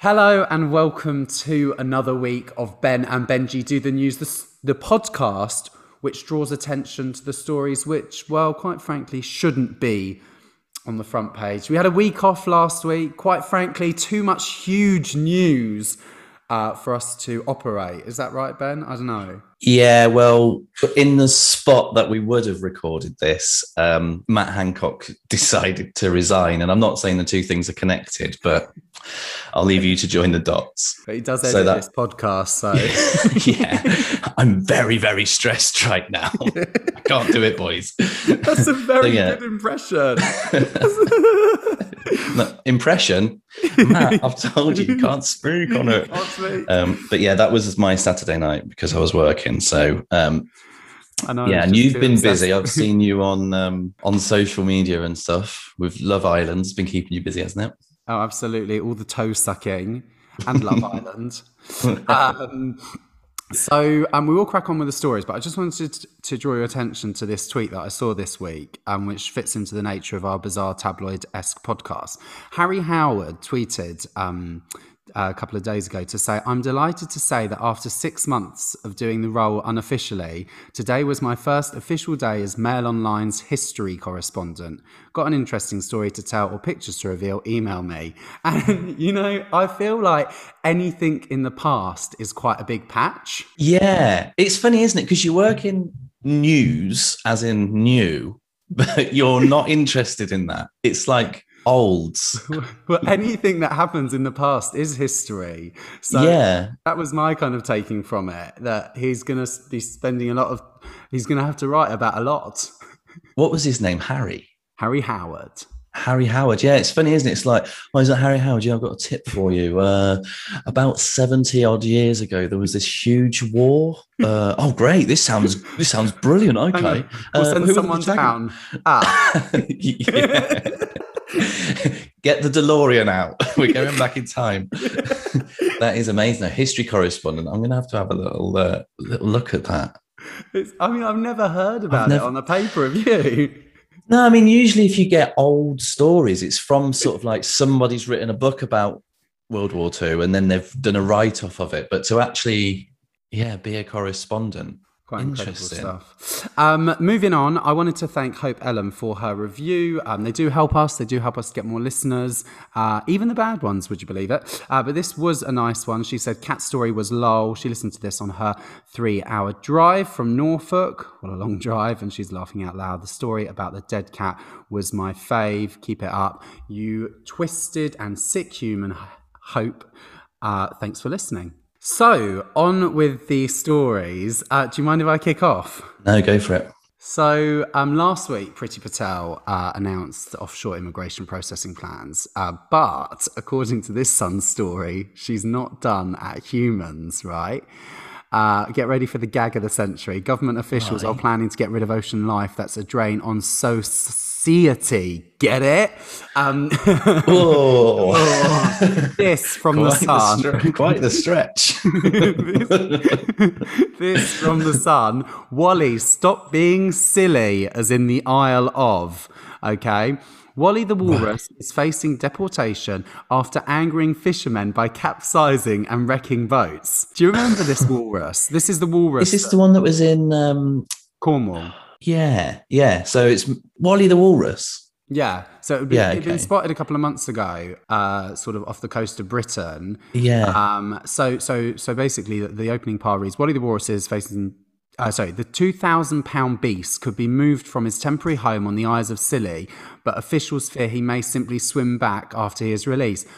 Hello and welcome to another week of Ben and Benji Do the News, the, the podcast which draws attention to the stories which, well, quite frankly, shouldn't be on the front page. We had a week off last week. Quite frankly, too much huge news uh, for us to operate. Is that right, Ben? I don't know. Yeah, well, in the spot that we would have recorded this, um, Matt Hancock decided to resign. And I'm not saying the two things are connected, but I'll leave you to join the dots. But he does edit so that, this podcast, so yeah, I'm very, very stressed right now. I can't do it, boys. That's a very so, yeah. good impression. No, impression, Matt. I've told you you can't speak on it. Um, but yeah, that was my Saturday night because I was working. So um, I know. Yeah, and you've been busy. I've seen you on um, on social media and stuff with Love Island. It's been keeping you busy, hasn't it? Oh, absolutely. All the toe sucking and Love Island. Um, so um, we will crack on with the stories, but I just wanted to, to, draw your attention to this tweet that I saw this week, um, which fits into the nature of our bizarre tabloid esque podcast. Harry Howard tweeted um, Uh, a couple of days ago to say, I'm delighted to say that after six months of doing the role unofficially, today was my first official day as Mail Online's history correspondent. Got an interesting story to tell or pictures to reveal, email me. And, you know, I feel like anything in the past is quite a big patch. Yeah. It's funny, isn't it? Because you work in news, as in new, but you're not interested in that. It's like, olds. well, anything that happens in the past is history. So yeah, that was my kind of taking from it. That he's going to be spending a lot of. He's going to have to write about a lot. What was his name? Harry. Harry Howard. Harry Howard. Yeah, it's funny, isn't it? It's like, why is that Harry Howard? Yeah, I've got a tip for you. Uh, about 70 odd years ago, there was this huge war. Uh, oh, great. This sounds this sounds brilliant. Okay. We'll uh, send someone down. Ah. Get the DeLorean out. We're going back in time. that is amazing. A history correspondent. I'm going to have to have a little uh, little look at that. It's, I mean, I've never heard about never... it on the paper. Have you? No, I mean, usually if you get old stories, it's from sort of like somebody's written a book about World War II and then they've done a write off of it. But to actually, yeah, be a correspondent, Quite incredible stuff. Um, moving on, I wanted to thank Hope Ellen for her review. Um, they do help us. They do help us get more listeners, uh, even the bad ones. Would you believe it? Uh, but this was a nice one. She said cat story was lol. She listened to this on her three-hour drive from Norfolk. What a long drive, and she's laughing out loud. The story about the dead cat was my fave. Keep it up, you twisted and sick human. Hope. Uh, thanks for listening. So, on with the stories. Uh, do you mind if I kick off? No, go for it. So, um, last week, Priti Patel uh, announced offshore immigration processing plans. Uh, but according to this Sun story, she's not done at humans, right? Uh, get ready for the gag of the century. Government officials right. are planning to get rid of ocean life that's a drain on so Society. Get it? Um, oh. this from the sun. The quite the stretch. this, this from the sun. Wally, stop being silly, as in the Isle of. Okay. Wally the walrus is facing deportation after angering fishermen by capsizing and wrecking boats. Do you remember this walrus? This is the walrus. Is this the one that was in um... Cornwall? Yeah, yeah. So it's Wally the Walrus. Yeah, so it'd, be, yeah, okay. it'd been spotted a couple of months ago, uh, sort of off the coast of Britain. Yeah. Um. So so so basically, the, the opening part reads: Wally the Walrus is facing. Uh, sorry, the two thousand pound beast could be moved from his temporary home on the Isles of Scilly, but officials fear he may simply swim back after he is released.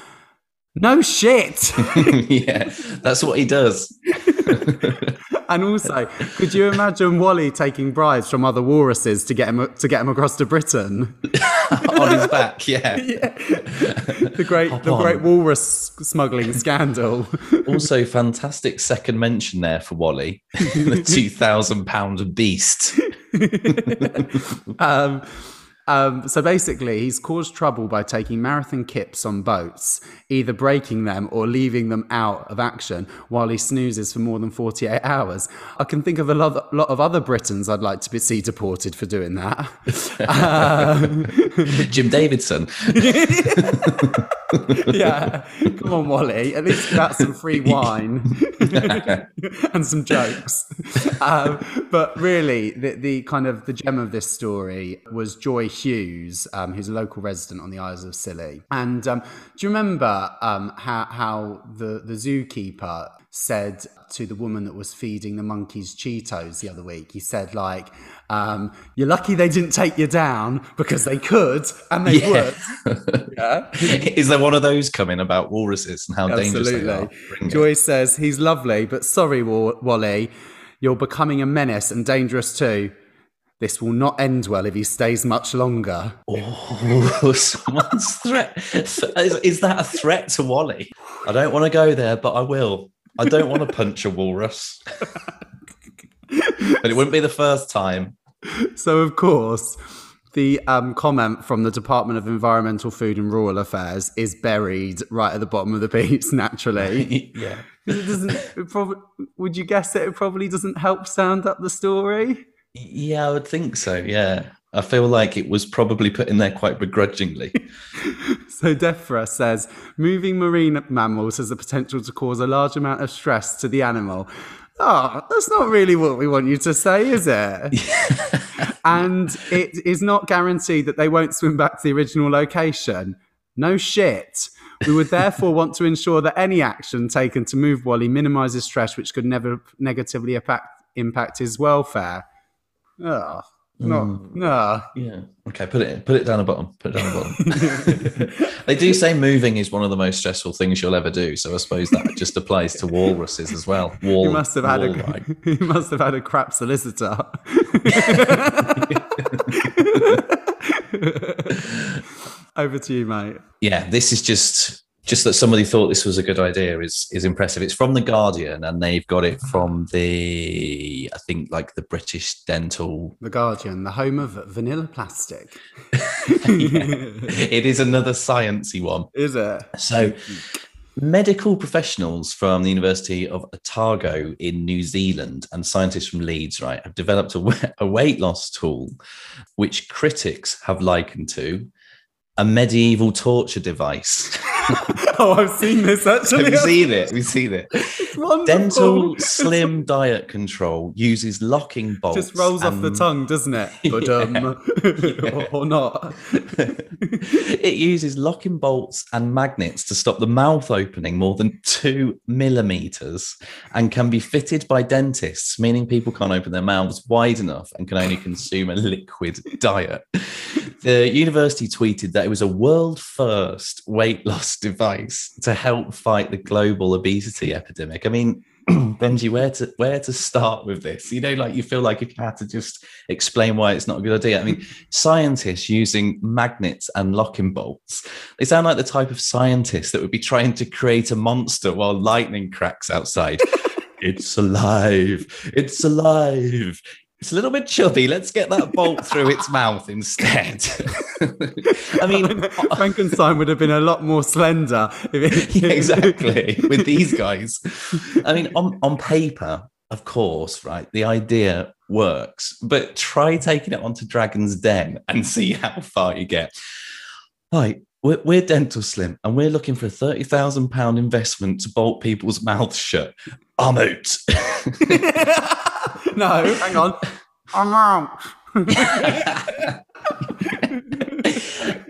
No shit. yeah, that's what he does. and also, could you imagine Wally taking bribes from other walruses to get him to get him across to Britain on his back? Yeah, yeah. the great Hop the on. great walrus smuggling scandal. also, fantastic second mention there for Wally, the two thousand pound beast. um, um, so basically, he's caused trouble by taking marathon kips on boats, either breaking them or leaving them out of action while he snoozes for more than 48 hours. I can think of a lot, lot of other Britons I'd like to be, see deported for doing that. um, Jim Davidson. yeah, come on, Wally. At least that's some free wine and some jokes. Um, but really, the, the, kind of the gem of this story was Joy Hughes, um, who's a local resident on the Isles of Scilly. And um, do you remember um, how how the the zookeeper said to the woman that was feeding the monkeys Cheetos the other week? He said like um, you're lucky they didn't take you down because they could and they yeah. would. yeah. Is there one of those coming about walruses and how Absolutely. dangerous they are? Joyce says he's lovely, but sorry, Wally, you're becoming a menace and dangerous too. This will not end well if he stays much longer. Oh, someone's threat. Is, is that a threat to Wally? I don't want to go there, but I will. I don't want to punch a walrus. but it wouldn't be the first time. So, of course, the um, comment from the Department of Environmental Food and Rural Affairs is buried right at the bottom of the piece, naturally. yeah. It doesn't, it probably, would you guess that it probably doesn't help sound up the story? Yeah, I would think so. Yeah. I feel like it was probably put in there quite begrudgingly. so Defra says moving marine mammals has the potential to cause a large amount of stress to the animal oh, that's not really what we want you to say, is it? and it is not guaranteed that they won't swim back to the original location. No shit. We would therefore want to ensure that any action taken to move Wally minimises stress, which could never negatively impact, impact his welfare. Oh, no, mm. no. Yeah. Okay. Put it put it down the bottom. Put it down the bottom. they do say moving is one of the most stressful things you'll ever do. So I suppose that just applies to walruses as well. Wall. You must have had a. Ride. You must have had a crap solicitor. Over to you, mate. Yeah, this is just just that somebody thought this was a good idea is is impressive. It's from the Guardian, and they've got it mm-hmm. from the I think like the British Dental. The Guardian, the home of vanilla plastic. it is another sciencey one. Is it? So. Medical professionals from the University of Otago in New Zealand and scientists from Leeds, right, have developed a, a weight loss tool which critics have likened to a medieval torture device. oh, I've seen this actually. You seen it? We've seen it. Dental Slim Diet Control uses locking bolts. Just rolls and... off the tongue, doesn't it? But, um, yeah. or, or not. it uses locking bolts and magnets to stop the mouth opening more than two millimeters and can be fitted by dentists, meaning people can't open their mouths wide enough and can only consume a liquid diet. The university tweeted that it was a world first weight loss device to help fight the global obesity epidemic. I mean, Benji, where to where to start with this? You know, like you feel like if you had to just explain why it's not a good idea. I mean, scientists using magnets and locking bolts, they sound like the type of scientist that would be trying to create a monster while lightning cracks outside. it's alive. It's alive. It's a little bit chubby. Let's get that bolt through its mouth instead. I mean, Frankenstein would have been a lot more slender. It, yeah, exactly. With these guys. I mean, on, on paper, of course, right? The idea works, but try taking it onto Dragon's Den and see how far you get. Right. We're, we're Dental Slim and we're looking for a £30,000 investment to bolt people's mouths shut. I'm out. No, hang on. I'm out.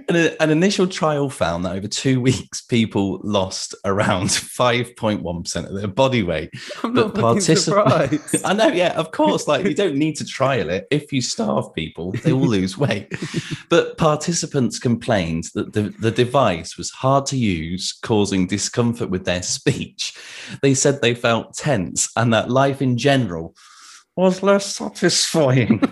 an, an, initial trial found that over two weeks, people lost around 5.1% of their body weight. I'm but participants, I know, yeah, of course. Like, you don't need to trial it. If you starve people, they will lose weight. but participants complained that the, the device was hard to use, causing discomfort with their speech. They said they felt tense and that life in general was less satisfying.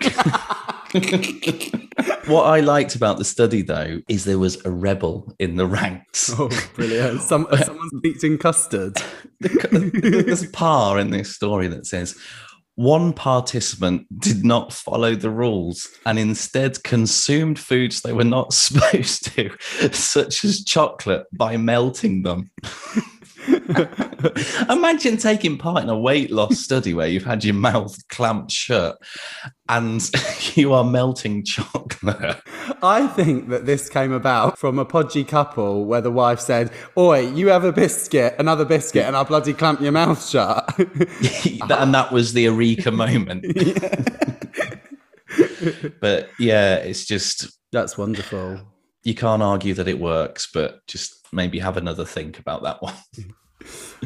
what I liked about the study, though, is there was a rebel in the ranks. Oh, brilliant! Some, someone's eating custard. There's a par in this story that says one participant did not follow the rules and instead consumed foods they were not supposed to, such as chocolate, by melting them. Imagine taking part in a weight loss study where you've had your mouth clamped shut and you are melting chocolate. I think that this came about from a podgy couple where the wife said, Oi, you have a biscuit, another biscuit, and I'll bloody clamp your mouth shut. and that was the Eureka moment. but yeah, it's just. That's wonderful. You can't argue that it works, but just maybe have another think about that one.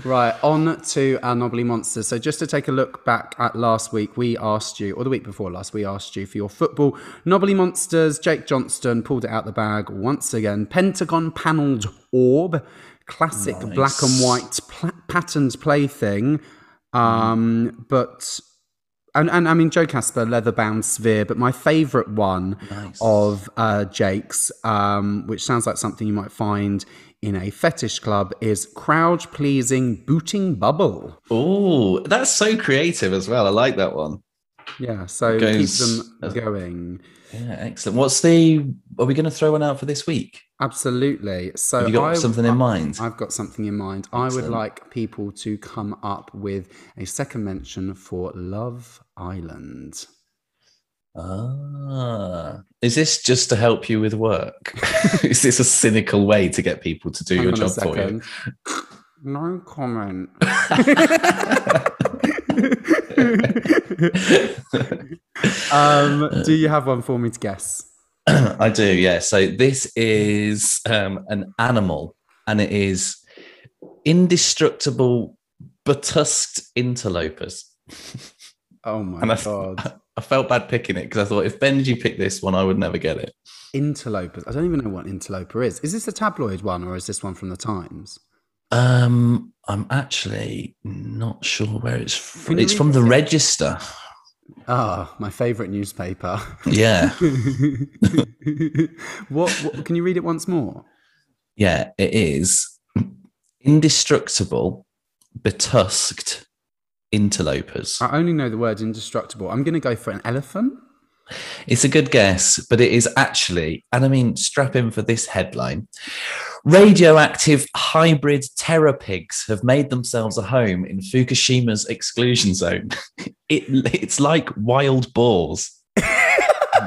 Right, on to our Knobbly Monsters. So, just to take a look back at last week, we asked you, or the week before last, we asked you for your football Knobbly Monsters. Jake Johnston pulled it out the bag once again. Pentagon panelled orb, classic nice. black and white pl- patterned plaything. Um, mm. But and, and I mean Joe Casper, leather bound sphere, but my favourite one nice. of uh, Jake's, um, which sounds like something you might find in a fetish club, is crowd pleasing booting bubble. Oh, that's so creative as well. I like that one. Yeah, so Goes, keep them going. Yeah, excellent. What's the? Are we going to throw one out for this week? Absolutely. So Have you got I, something in mind? I've got something in mind. Excellent. I would like people to come up with a second mention for Love Island. Ah, is this just to help you with work? is this a cynical way to get people to do Hang your job for you? No comment. um, do you have one for me to guess? I do, yeah. So this is um, an animal, and it is indestructible but tusked interlopers. Oh my and I, god! I felt bad picking it because I thought if Benji picked this one, I would never get it. Interlopers. I don't even know what interloper is. Is this a tabloid one or is this one from the Times? Um, I'm actually not sure where it's from. It's from the Register. Ah, oh, my favourite newspaper. Yeah. what, what? Can you read it once more? Yeah, it is indestructible, betusked interlopers. I only know the word indestructible. I'm going to go for an elephant. It's a good guess, but it is actually, and I mean, strap in for this headline radioactive hybrid terror pigs have made themselves a home in Fukushima's exclusion zone. It, it's like wild boars,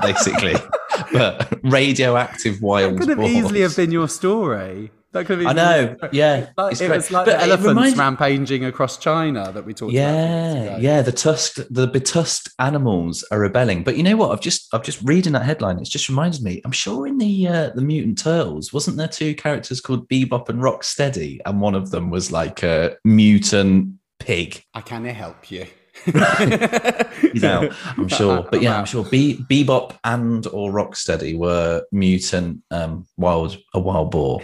basically, but radioactive wild that could have easily have been your story. That could be. I know. Yeah, like, it was like but the elephants reminds... rampaging across China that we talked yeah, about. Yeah, yeah. the tusked, the betusked animals are rebelling. But you know what? I've just, I've just reading that headline. It's just reminded me. I'm sure in the uh, the mutant turtles wasn't there two characters called Bebop and Rocksteady, and one of them was like a mutant pig. I can't help you. I'm sure. But yeah, I'm sure Be- Bebop and or Rocksteady were mutant um, wild a wild boar.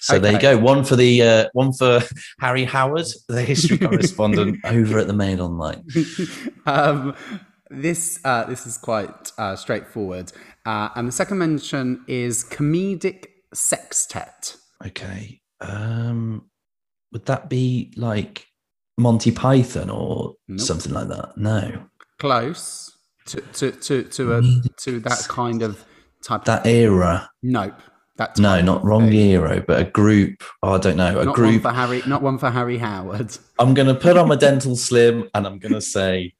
So okay. there you go. One for the uh, one for Harry Howard, the history correspondent over at the Mail Online. Um, this uh, this is quite uh, straightforward, uh, and the second mention is comedic sextet. Okay, um, would that be like Monty Python or nope. something like that? No, close to to to to, a, to that kind of type. That era. Nope. That no, not wrong thing. hero, but a group. Oh, I don't know. A not group for Harry. Not one for Harry Howard. I'm going to put on my dental slim, and I'm going to say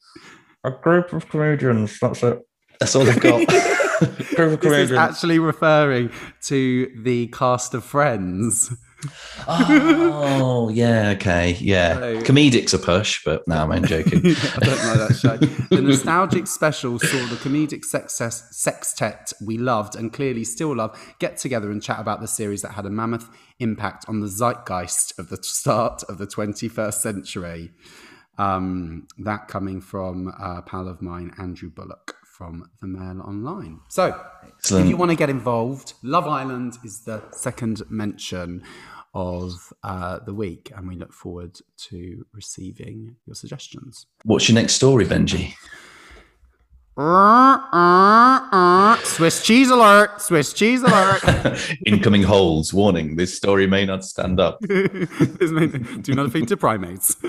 a group of comedians. That's it. That's all I've got. group of comedians. Actually referring to the cast of Friends oh yeah, okay, yeah. So, Comedic's a push, but no, I'm joking. I don't know that show. The nostalgic special saw the comedic sextet, sextet we loved and clearly still love get together and chat about the series that had a mammoth impact on the zeitgeist of the start of the 21st century. Um, that coming from a pal of mine, Andrew Bullock from the Mail Online. So, Excellent. if you want to get involved, Love Island is the second mention of uh, the week, and we look forward to receiving your suggestions. What's your next story, Benji? Uh, uh, uh. Swiss cheese alert! Swiss cheese alert! Incoming holes. Warning: This story may not stand up. Do not feed to primates.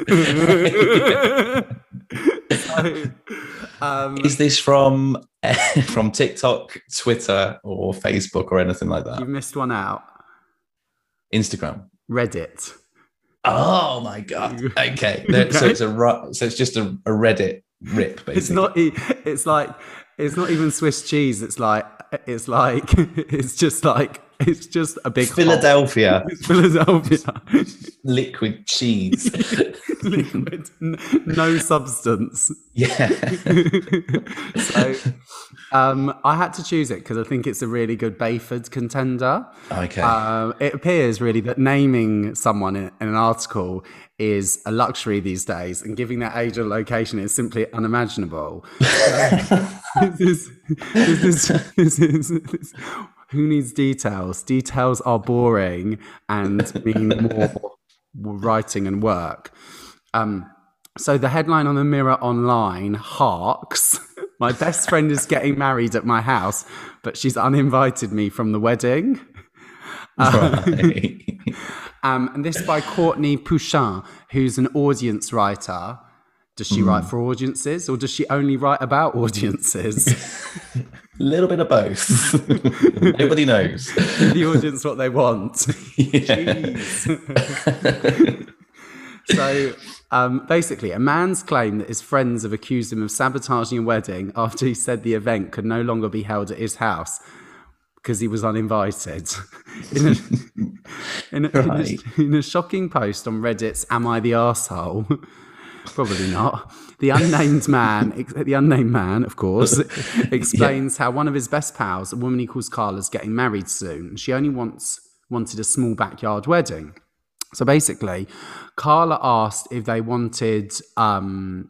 um, Is this from from TikTok, Twitter, or Facebook, or anything like that? You missed one out. Instagram. Reddit. Oh my god. Okay. okay. So it's a so it's just a, a Reddit rip. Basically. It's not. It's like it's not even Swiss cheese. It's like it's like it's just like it's just a big Philadelphia. It's Philadelphia. Liquid cheese. Liquid, no substance. Yeah. so um, I had to choose it because I think it's a really good Bayford contender. Okay. Um, it appears really that naming someone in, in, an article is a luxury these days, and giving their age or location is simply unimaginable. this, is, this, is, this, is, this who needs details? Details are boring and mean more writing and work. Um, so the headline on the Mirror Online harks. My best friend is getting married at my house, but she's uninvited me from the wedding. Right. um, and this by Courtney Pouchin, who's an audience writer. Does she mm. write for audiences or does she only write about audiences? A little bit of both. Nobody knows. the audience what they want. so um, basically, a man's claim that his friends have accused him of sabotaging a wedding after he said the event could no longer be held at his house because he was uninvited. in, a, in, a, right. in, a, in, a, shocking post on Reddit's "Am I the asshole?" Probably not. The unnamed man, the unnamed man, of course, explains yeah. how one of his best pals, a woman he calls Carla, is getting married soon. She only wants wanted a small backyard wedding. So basically, Carla asked if they wanted um,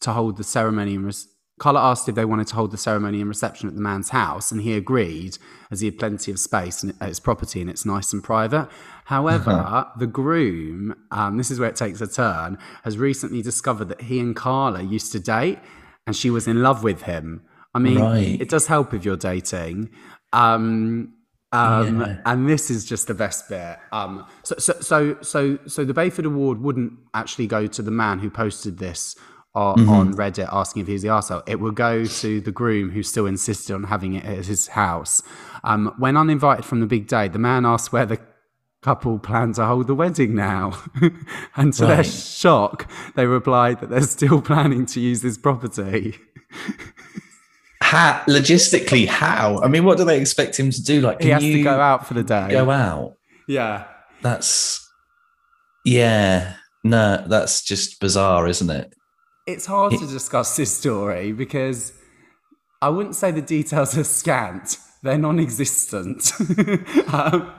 to hold the ceremony and res- Carla asked if they wanted to hold the ceremony and reception at the man's house, and he agreed, as he had plenty of space at his property and it's nice and private. However, the groom, um, this is where it takes a turn, has recently discovered that he and Carla used to date, and she was in love with him. I mean, right. it does help if you're dating. Um, um, yeah. And this is just the best bit. Um, so, so, so, so, so the Bayford Award wouldn't actually go to the man who posted this uh, mm-hmm. on Reddit asking if he's the arsehole. It will go to the groom who still insisted on having it at his house. Um, when uninvited from the big day, the man asked where the couple plan to hold the wedding now. and to right. their shock, they replied that they're still planning to use this property. how logistically how? I mean what do they expect him to do? Like he has to go out for the day. go out? Yeah. That's yeah. No that's just bizarre isn't it? It's hard it, to discuss this story because i wouldn't say the details are scant. They're non-existent. Um,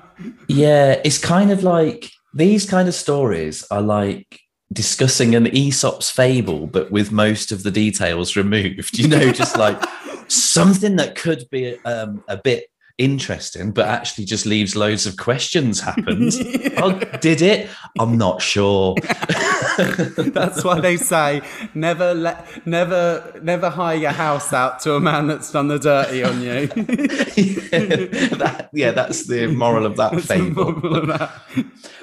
yeah it's kind of like these kind of stories are like discussing an aesop's fable but with most of the details removed you know just like something that could be um, a bit interesting, but actually just leaves loads of questions happened. yeah. oh, did it? I'm not sure. that's why they say never let never never hire your house out to a man that's done the dirty on you. yeah, that, yeah, that's the moral of that that's fable. Of that.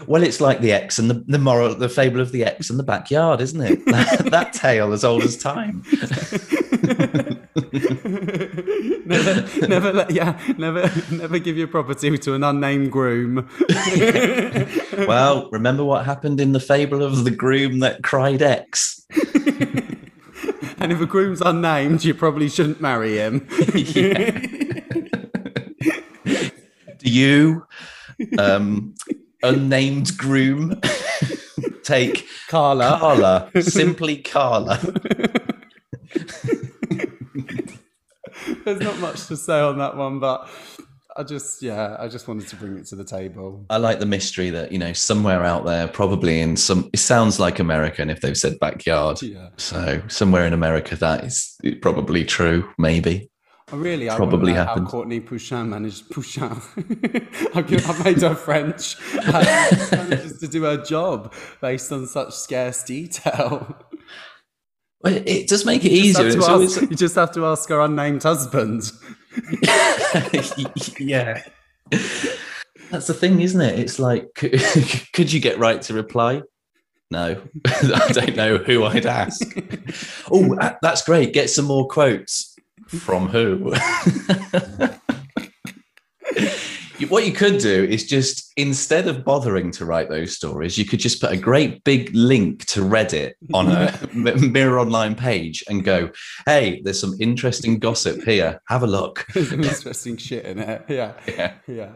Well, it's like the X and the, the moral, the fable of the X and the backyard, isn't it? that, that tale as old as time. never, never let, yeah, never, never give your property to an unnamed groom. well, remember what happened in the fable of the groom that cried X. and if a groom's unnamed, you probably shouldn't marry him. Do you, um, unnamed groom, take Carla? Carla, simply Carla. There's not much to say on that one, but I just, yeah, I just wanted to bring it to the table. I like the mystery that, you know, somewhere out there, probably in some, it sounds like American if they've said backyard. Yeah. So somewhere in America, that is probably true, maybe. Oh, really? Probably I happened. How Courtney Pouchin managed Pouchin. I've made her French. manages to do her job based on such scarce detail. Well, it does make it easier. Ask, always... You just have to ask her unnamed husband. yeah. That's the thing, isn't it? It's like, could you get right to reply? No, I don't know who I'd ask. oh, that's great. Get some more quotes. From who? What you could do is just instead of bothering to write those stories, you could just put a great big link to Reddit on a Mirror Online page and go, "Hey, there's some interesting gossip here. Have a look." There's some interesting shit in it. Yeah, yeah, yeah.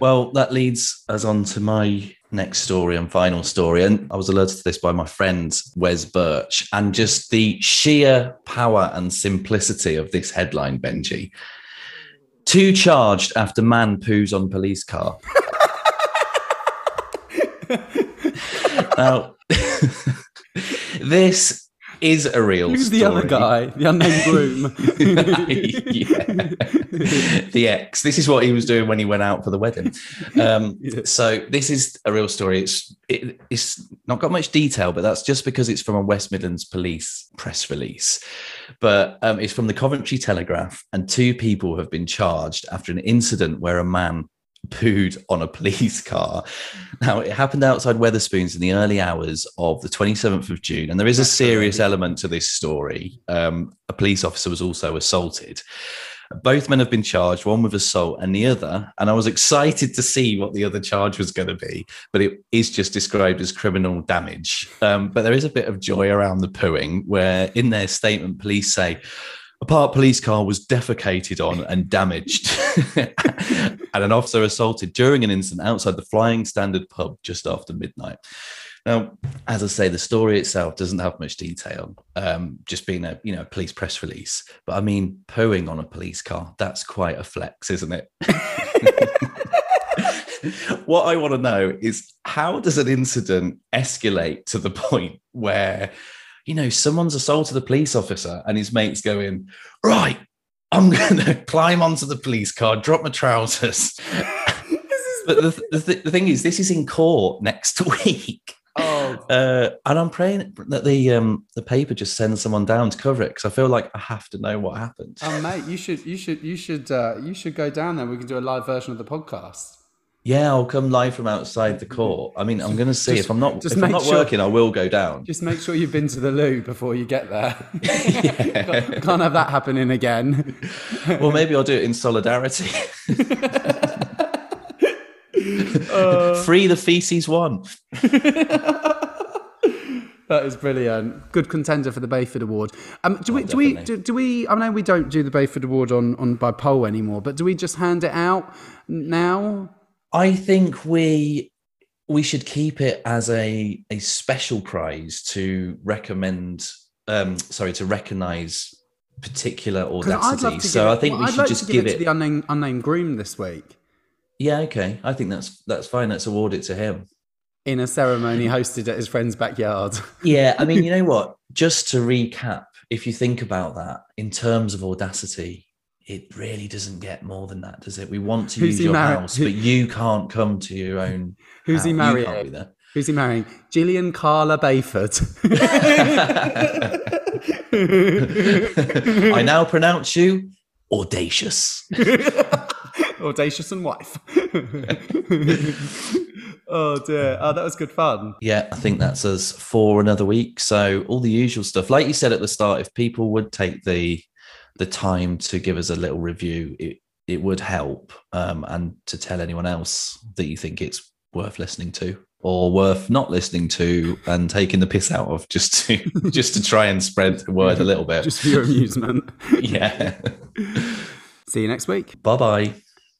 Well, that leads us on to my next story and final story. And I was alerted to this by my friend Wes Birch, and just the sheer power and simplicity of this headline, Benji. Two charged after man poos on police car. now, this is a real Who's story. the other guy? The unnamed groom. the ex. This is what he was doing when he went out for the wedding. Um, yeah. So this is a real story. It's it, it's not got much detail, but that's just because it's from a West Midlands police press release. But um, it's from the Coventry Telegraph, and two people have been charged after an incident where a man pooed on a police car. Now, it happened outside Wetherspoons in the early hours of the 27th of June. And there is a serious element to this story. Um, a police officer was also assaulted. Both men have been charged, one with assault and the other. And I was excited to see what the other charge was going to be, but it is just described as criminal damage. Um, but there is a bit of joy around the pooing, where in their statement, police say, a parked police car was defecated on and damaged, and an officer assaulted during an incident outside the Flying Standard pub just after midnight. Now, as I say, the story itself doesn't have much detail, um, just being a you know police press release. But I mean, pooing on a police car—that's quite a flex, isn't it? what I want to know is how does an incident escalate to the point where you know, someone's assaulted a police officer and his mate's going, right, I'm going to climb onto the police car, drop my trousers. but the, the, the, thing is, this is in court next week. Oh. Uh, and I'm praying that the um, the paper just sends someone down to cover it because I feel like I have to know what happened. Oh, mate, you should you should you should uh, you should go down there. We can do a live version of the podcast. Yeah, I'll come live from outside the court. I mean, I'm going to see just, if I'm not if I'm not sure, working, I will go down. Just make sure you've been to the loo before you get there. can't, can't have that happening again. well, maybe I'll do it in solidarity. uh, Free the feces one. That is brilliant. Good contender for the Bayford Award. Um, do oh, we? Do we? Do, do, we? I know we don't do the Bayford Award on on by poll anymore, but do we just hand it out now? I think we we should keep it as a a special prize to recommend. Um, sorry, to recognise particular audacity. So I think well, we I'd should like just give, give, it to the unnamed, unnamed groom this week. Yeah, okay. I think that's that's fine. Let's award it to him in a ceremony hosted at his friend's backyard. yeah, I mean, you know what? Just to recap, if you think about that in terms of audacity, it really doesn't get more than that, does it? We want to Who's use your married? house, but you can't come to your own. Who's house. he marrying? Who's he marrying? Gillian Carla Bayford. I now pronounce you audacious. audacious and wife. oh dear. Oh, that was good fun. Yeah, I think that's us for another week. So all the usual stuff. Like you said at the start, if people would take the the time to give us a little review, it, it would help. Um, and to tell anyone else that you think it's worth listening to or worth not listening to and taking the piss out of just to just to try and spread the word a little bit. Just for your amusement. yeah. See you next week. Bye bye.